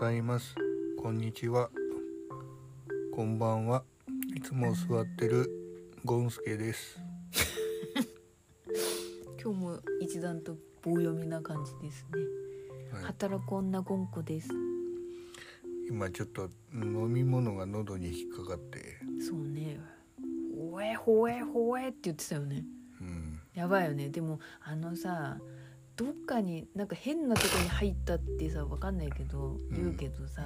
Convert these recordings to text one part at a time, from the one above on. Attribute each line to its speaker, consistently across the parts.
Speaker 1: ざいます。こんにちは。こんばんは。いつも座ってるゴンスケです。
Speaker 2: 今日も一段と棒読みな感じですね、
Speaker 1: はい。
Speaker 2: 働く女ゴンコです。
Speaker 1: 今ちょっと飲み物が喉に引っかかって。
Speaker 2: そうね。ほえほえほえって言ってたよね。
Speaker 1: うん。
Speaker 2: やばいよね。でもあのさどっかになんか変なとこに入ったってさわかんないけど言うけどさ、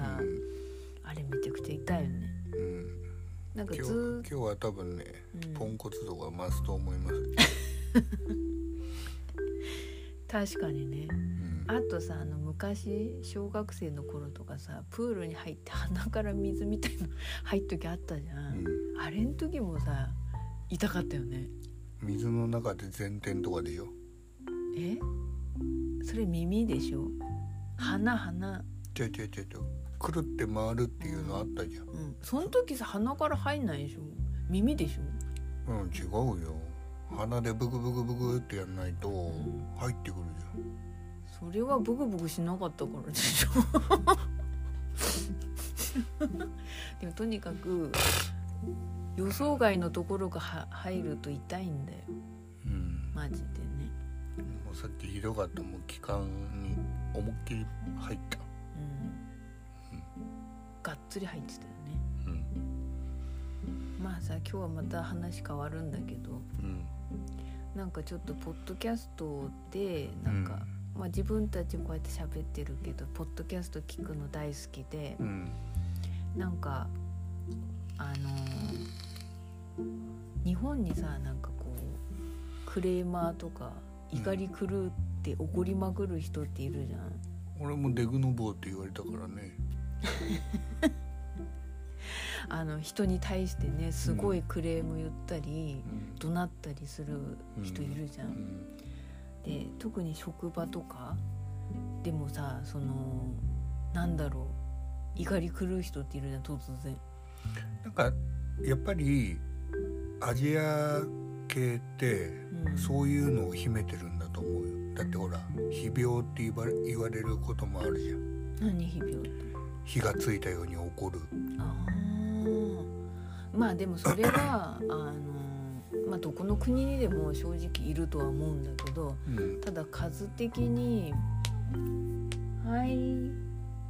Speaker 2: あれめちゃくちゃ痛いよね。
Speaker 1: うん。うん
Speaker 2: なんか
Speaker 1: 今
Speaker 2: ず
Speaker 1: 今日は多分ね、
Speaker 2: うん。
Speaker 1: ポンコツ度が増すと思います、
Speaker 2: 確かにね。
Speaker 1: うん、
Speaker 2: あとさあの昔小学生の頃とかさプールに入って鼻から水みたいの 入っときあったじゃん、
Speaker 1: うん。
Speaker 2: あれん時もさ痛かったよね。
Speaker 1: 水の中で前転とかでしょ
Speaker 2: え？それ耳でしょ？鼻鼻。
Speaker 1: ちょいちょいちょいちょい。くるって回るっていうのあったじゃん。
Speaker 2: うん。その時さ鼻から入んないでしょ？耳でしょ？
Speaker 1: うん違うよ。鼻でブクブクブクってやんないと入ってくる
Speaker 2: それはブクブクしなかったからでしょ？でもとにかく予想外のところがは入ると痛いんだよ。
Speaker 1: じゃんうん。
Speaker 2: マジでね
Speaker 1: もうさっきひどかった。もう気管に思いっきり入った。
Speaker 2: うん。がっつり入ってたよね。
Speaker 1: うん。
Speaker 2: まあさ今日はまた話変わるんだけど。
Speaker 1: うん
Speaker 2: なんかちょっとポッドキャストでなんか、まあ、自分たちこうやって喋ってるけどポッドキャスト聞くの大好きで。
Speaker 1: うん。
Speaker 2: なんかあのー日本にさなんかこうクレーマーとか怒り狂って怒りまくる人っているじゃん。
Speaker 1: 俺もデグノボーって言われたからね
Speaker 2: あの人に対してねすごいクレーム言ったり、
Speaker 1: うん
Speaker 2: 怒鳴ったりする人いるじゃん。
Speaker 1: うん
Speaker 2: で特に職場とかでもさそのなんだろう怒り狂う人っているじゃん突然。
Speaker 1: なんかやっぱりアジア系って
Speaker 2: うん。
Speaker 1: そういうのを秘めてるんだと思うよ。だってほら非病って言われ言われることもあるじゃん。
Speaker 2: 何非病って？
Speaker 1: 火がついたように怒る。
Speaker 2: あー。まあでもそれは あの、まあ、どこの国にでも正直いるとは思うんだけど
Speaker 1: うん。
Speaker 2: ただ数的にはい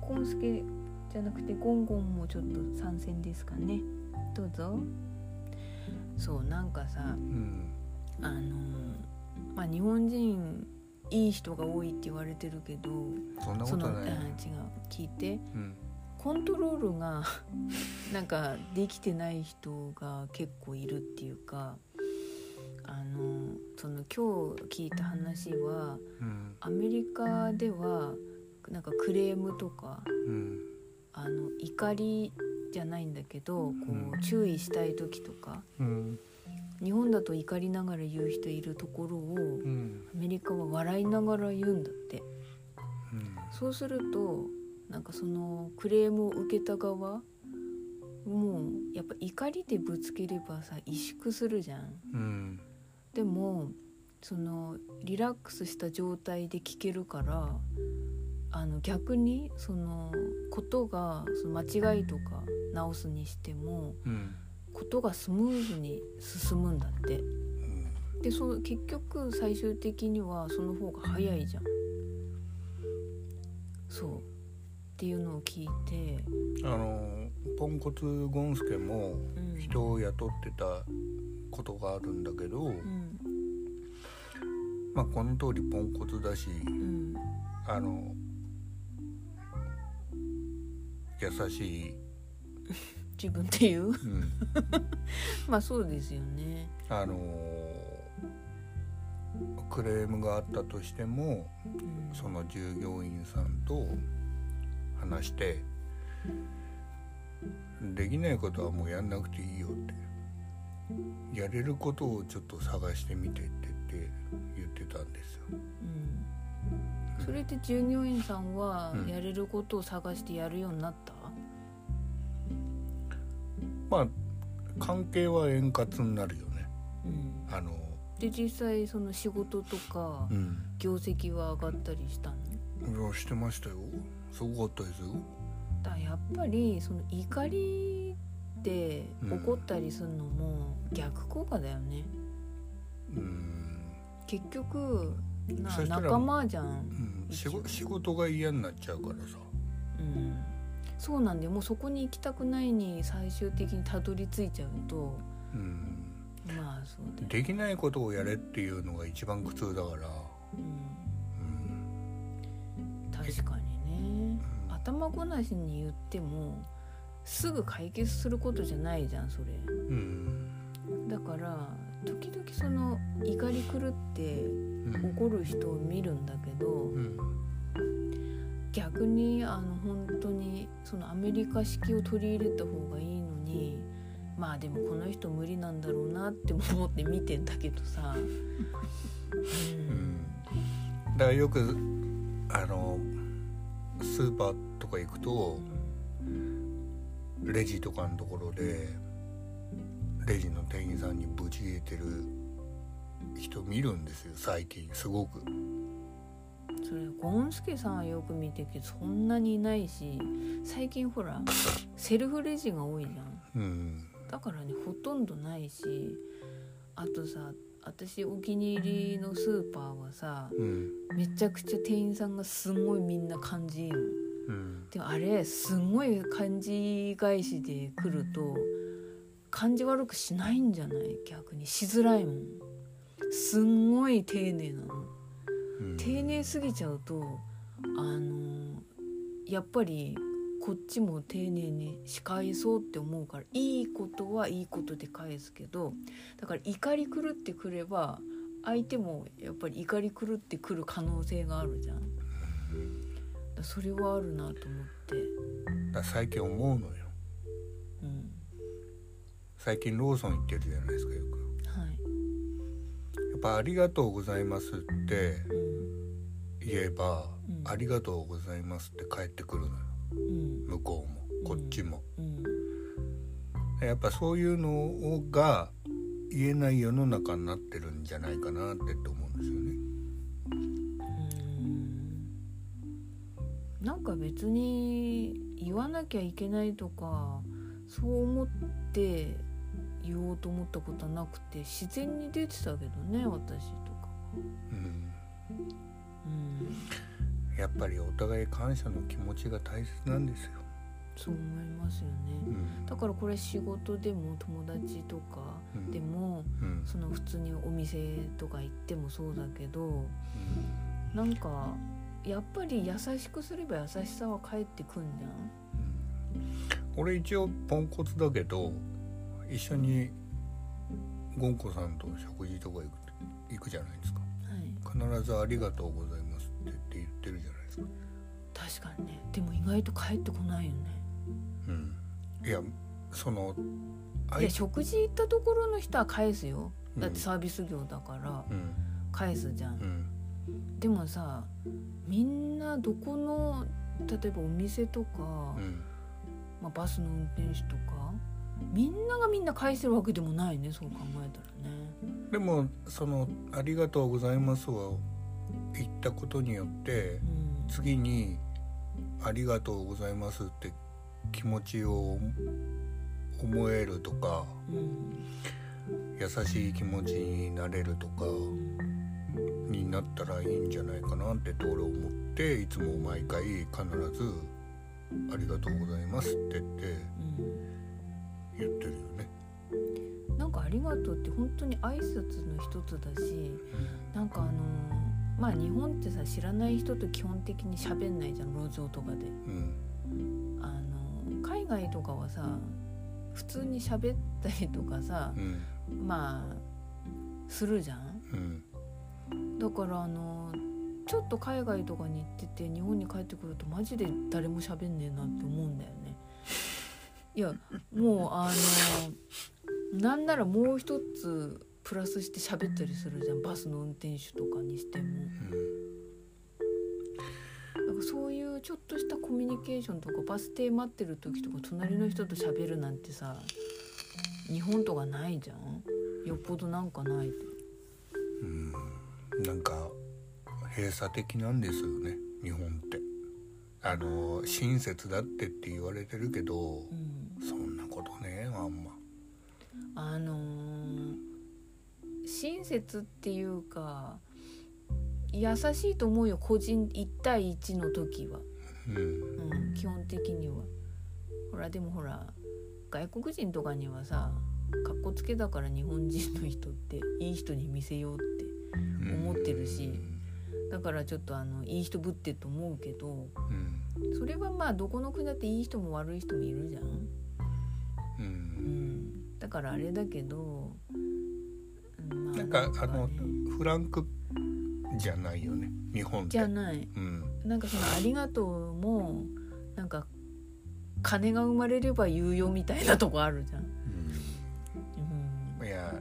Speaker 2: コンスケじゃなくてゴンゴンもちょっと参戦ですかね。どうぞそうなんかさ
Speaker 1: うん。
Speaker 2: あのまあ日本人いい人が多いって言われてるけど
Speaker 1: そんなこ
Speaker 2: そのあ違う
Speaker 1: とない
Speaker 2: 聞いて。
Speaker 1: うん。
Speaker 2: コントロールが なんかできてない人が結構いるっていうかあのその今日聞いた話は
Speaker 1: うん。
Speaker 2: アメリカではなんかクレームとか
Speaker 1: うん。
Speaker 2: あの怒りじゃないんだけどこ
Speaker 1: う
Speaker 2: 注意したい時とか
Speaker 1: うん。
Speaker 2: 日本だと怒りながら言う人いるところを
Speaker 1: うん。
Speaker 2: アメリカは笑いながら言うんだって。
Speaker 1: うん。
Speaker 2: そうするとなんかそのクレームを受けた側もうやっぱ怒りでぶつければさ萎縮するじゃ
Speaker 1: ん。
Speaker 2: でもそのリラックスした状態で聞けるからあの逆にそのことがその間違いとか直すにしても
Speaker 1: うん。
Speaker 2: ことがスムーズに進むんだって。
Speaker 1: うん。
Speaker 2: でそう結局最終的にはその方が早いじゃん。そう。っていうのを聞いて、
Speaker 1: あのポンコツゴンスケも
Speaker 2: うん、
Speaker 1: 人を雇ってたことがあるんだけど、
Speaker 2: うん。
Speaker 1: まあこの通りポンコツだし
Speaker 2: うん。
Speaker 1: あの優しい、
Speaker 2: 自分っていう。
Speaker 1: うん、
Speaker 2: まあそうですよね。
Speaker 1: あのクレームがあったとしても
Speaker 2: うん。
Speaker 1: その従業員さんと話してできないことはもうやんなくていいよってやれることをちょっと探してみてって言って言ってたんですよ。
Speaker 2: うん。それで従業員さんは
Speaker 1: うん。
Speaker 2: やれることを探してやるようになった、
Speaker 1: まあ関係は円滑になるよね。
Speaker 2: うん、
Speaker 1: あの
Speaker 2: で実際その仕事とか
Speaker 1: うん。
Speaker 2: 業績は上がったりしたの？
Speaker 1: いやしてましたよ。すごかったですよ。
Speaker 2: だからやっぱりその怒りで怒ったりするのも逆効果だよね、
Speaker 1: うん、
Speaker 2: 結局な
Speaker 1: そしたら
Speaker 2: 仲間じゃん、
Speaker 1: うん、仕事仕事が嫌になっちゃうからさ。
Speaker 2: うん、そうなんでもうそこに行きたくないに最終的にたどり着いちゃうと。
Speaker 1: うん。
Speaker 2: まあそうだよ、
Speaker 1: できないことをやれっていうのが一番苦痛だから、
Speaker 2: うん、
Speaker 1: うん。
Speaker 2: 確かにね。頭ごなしに言ってもすぐ解決することじゃないじゃんそれ。
Speaker 1: うん。
Speaker 2: だから時々その怒り狂って
Speaker 1: うん。
Speaker 2: 怒る人を見るんだけど
Speaker 1: うん
Speaker 2: 逆にあの本当にそのアメリカ式を取り入れた方がいいのにまあでもこの人無理なんだろうなって思って見てんだけどさ、う
Speaker 1: うん。んだからよくあのスーパーとか行くとレジとかのところでレジの店員さんにブチ切れてる人見るんですよ最近すごく。
Speaker 2: それゴンスケさんはよく見てるけどそんなにいないし最近ほらセルフレジが多いじゃん。
Speaker 1: うん。
Speaker 2: だからねほとんどないしあとさ私お気に入りのスーパーはさ
Speaker 1: うん。
Speaker 2: めちゃくちゃ店員さんがすごいみんな感じいいの。
Speaker 1: うん。
Speaker 2: でもあれすごい感じ返しで来ると感じ悪くしないんじゃない？逆にしづらいもん。すんごい丁寧なの。
Speaker 1: うん
Speaker 2: 丁寧すぎちゃうとあのやっぱりこっちも丁寧に仕返そうって思うからいいことはいいことで返すけどだから怒り狂ってくれば相手もやっぱり怒り狂ってくる可能性があるじゃん。それはあるなと思って、
Speaker 1: 最近思うのよ。
Speaker 2: うん、
Speaker 1: 最近ローソン行ってるじゃないですかよくぱ「ありがとうございます」って
Speaker 2: うん
Speaker 1: 言えば「
Speaker 2: うん。
Speaker 1: ありがとうございます」って返ってくるのよ。
Speaker 2: うん。
Speaker 1: 向こうもこっちも、
Speaker 2: うん。
Speaker 1: やっぱそういうのが言えない世の中になってるんじゃないかなって思うんですよね。
Speaker 2: うん。なんか別に言わなきゃいけないとかそう思って言おうと思ったことはなくて自然に出てたけどね私とか
Speaker 1: うん。
Speaker 2: うん。
Speaker 1: やっぱりお互い感謝の気持ちが大切なんですよ、
Speaker 2: そう思いますよね。
Speaker 1: うん。
Speaker 2: だからこれ仕事でも友達とか
Speaker 1: うん。
Speaker 2: でも
Speaker 1: うん。
Speaker 2: その普通にお店とか行ってもそうだけどなんかやっぱり優しくすれば優しさは返ってくんじゃん。
Speaker 1: 俺一応ポンコツだけど一緒にゴンコさんと食事とか行く行くじゃないですか。
Speaker 2: はい。
Speaker 1: 必ず「ありがとうございます」って言ってるじゃないですか。
Speaker 2: 確かにね。でも意外と帰ってこないよね。
Speaker 1: うん。いやそのあ
Speaker 2: いや食事行ったところの人は返すよ。
Speaker 1: うん。
Speaker 2: だってサービス業だから
Speaker 1: うん。
Speaker 2: 返すじゃん、
Speaker 1: うん。
Speaker 2: でもさみんなどこの例えばお店とか、
Speaker 1: うん。
Speaker 2: まあ、バスの運転手とかみんながみんな返せるわけでもないねそう考えたらね。
Speaker 1: でもその「ありがとうございます」を言ったことによって
Speaker 2: うん。
Speaker 1: 次に「ありがとうございます」って気持ちを思えるとか
Speaker 2: うん。
Speaker 1: 優しい気持ちになれるとかになったらいいんじゃないかなってと俺思っていつも毎回必ず「ありがとうございます」って言って言ってるよね。
Speaker 2: うんなんかありがとうって本当に挨拶の一つだしなんかあのまあ日本ってさ知らない人と基本的に喋んないじゃん路上とかで。
Speaker 1: うん。
Speaker 2: あの海外とかはさ普通に喋ったりとかさ
Speaker 1: うん。
Speaker 2: まあするじゃん。
Speaker 1: うん。
Speaker 2: だからあのちょっと海外とかに行ってて日本に帰ってくるとマジで誰も喋んねえなって思うんだよねいやもうあのなんならもう一つプラスして喋ったりするじゃん。バスの運転手とかにしても。なんかそういうちょっとしたコミュニケーションとかバス停待ってる時とか隣の人と喋るなんてさ日本とかないじゃん。よっぽどなんかないと
Speaker 1: うん。なんか閉鎖的なんですよね日本って。あの親切だってって言われてるけど
Speaker 2: うん、
Speaker 1: そんなことねあんま。
Speaker 2: あのー親切っていうか優しいと思うよ個人1対1の時は、
Speaker 1: うん。
Speaker 2: うん、基本的には。ほらでもほら外国人とかにはさかっこつけだから日本人の人っていい人に見せようって思ってるしだからちょっとあのいい人ぶってと思うけど
Speaker 1: うん。
Speaker 2: それはまあどこの国だっていい人も悪い人もいるじゃん、だからあれだけど、うん。ま
Speaker 1: なんかあの
Speaker 2: ね
Speaker 1: フランクじゃないよね日本
Speaker 2: じゃない。
Speaker 1: うん。
Speaker 2: なんかその「ありがとう」もなんか金が生まれれば言うよみたいなとこあるじゃん。うん。
Speaker 1: いや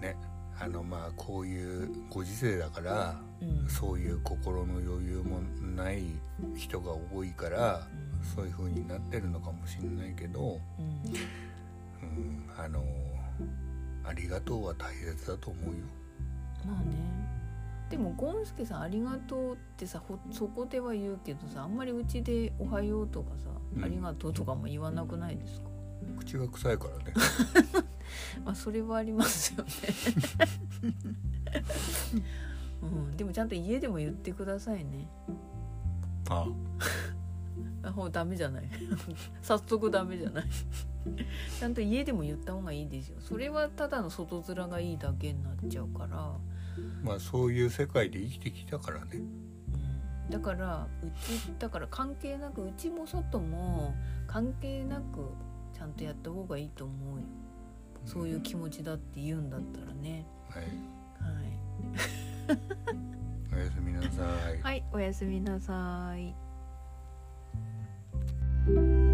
Speaker 1: ねあのまあこういうご時世だから
Speaker 2: うん。
Speaker 1: そういう心の余裕もない人が多いからそういう風になってるのかもしれないけど、
Speaker 2: うん
Speaker 1: うん、あのありがとうは大切だと思うよ。
Speaker 2: まあねでもゴンスケさん「ありがとう」ってさほそこでは言うけどさあんまりうちで「おはよう」とかさ「
Speaker 1: うん
Speaker 2: ありがとう」とかも言わなくないですか、
Speaker 1: 口が臭いからね。
Speaker 2: まあそれはありますよね。うん、でもちゃんと家でも言ってくださいね。
Speaker 1: あ
Speaker 2: あほうダメじゃない。早速ダメじゃない。ちゃんと家でも言った方がいいですよ。それはただの外面がいいだけになっちゃうから、
Speaker 1: まあそういう世界で生きてきたからね。
Speaker 2: うん、だからうちだから関係なくうちも外も関係なくちゃんとやった方がいいと思うよ。そういう気持ちだって言うんだったらね。
Speaker 1: はい。
Speaker 2: はい、
Speaker 1: おやすみなさい。
Speaker 2: はい、おやすみなさい you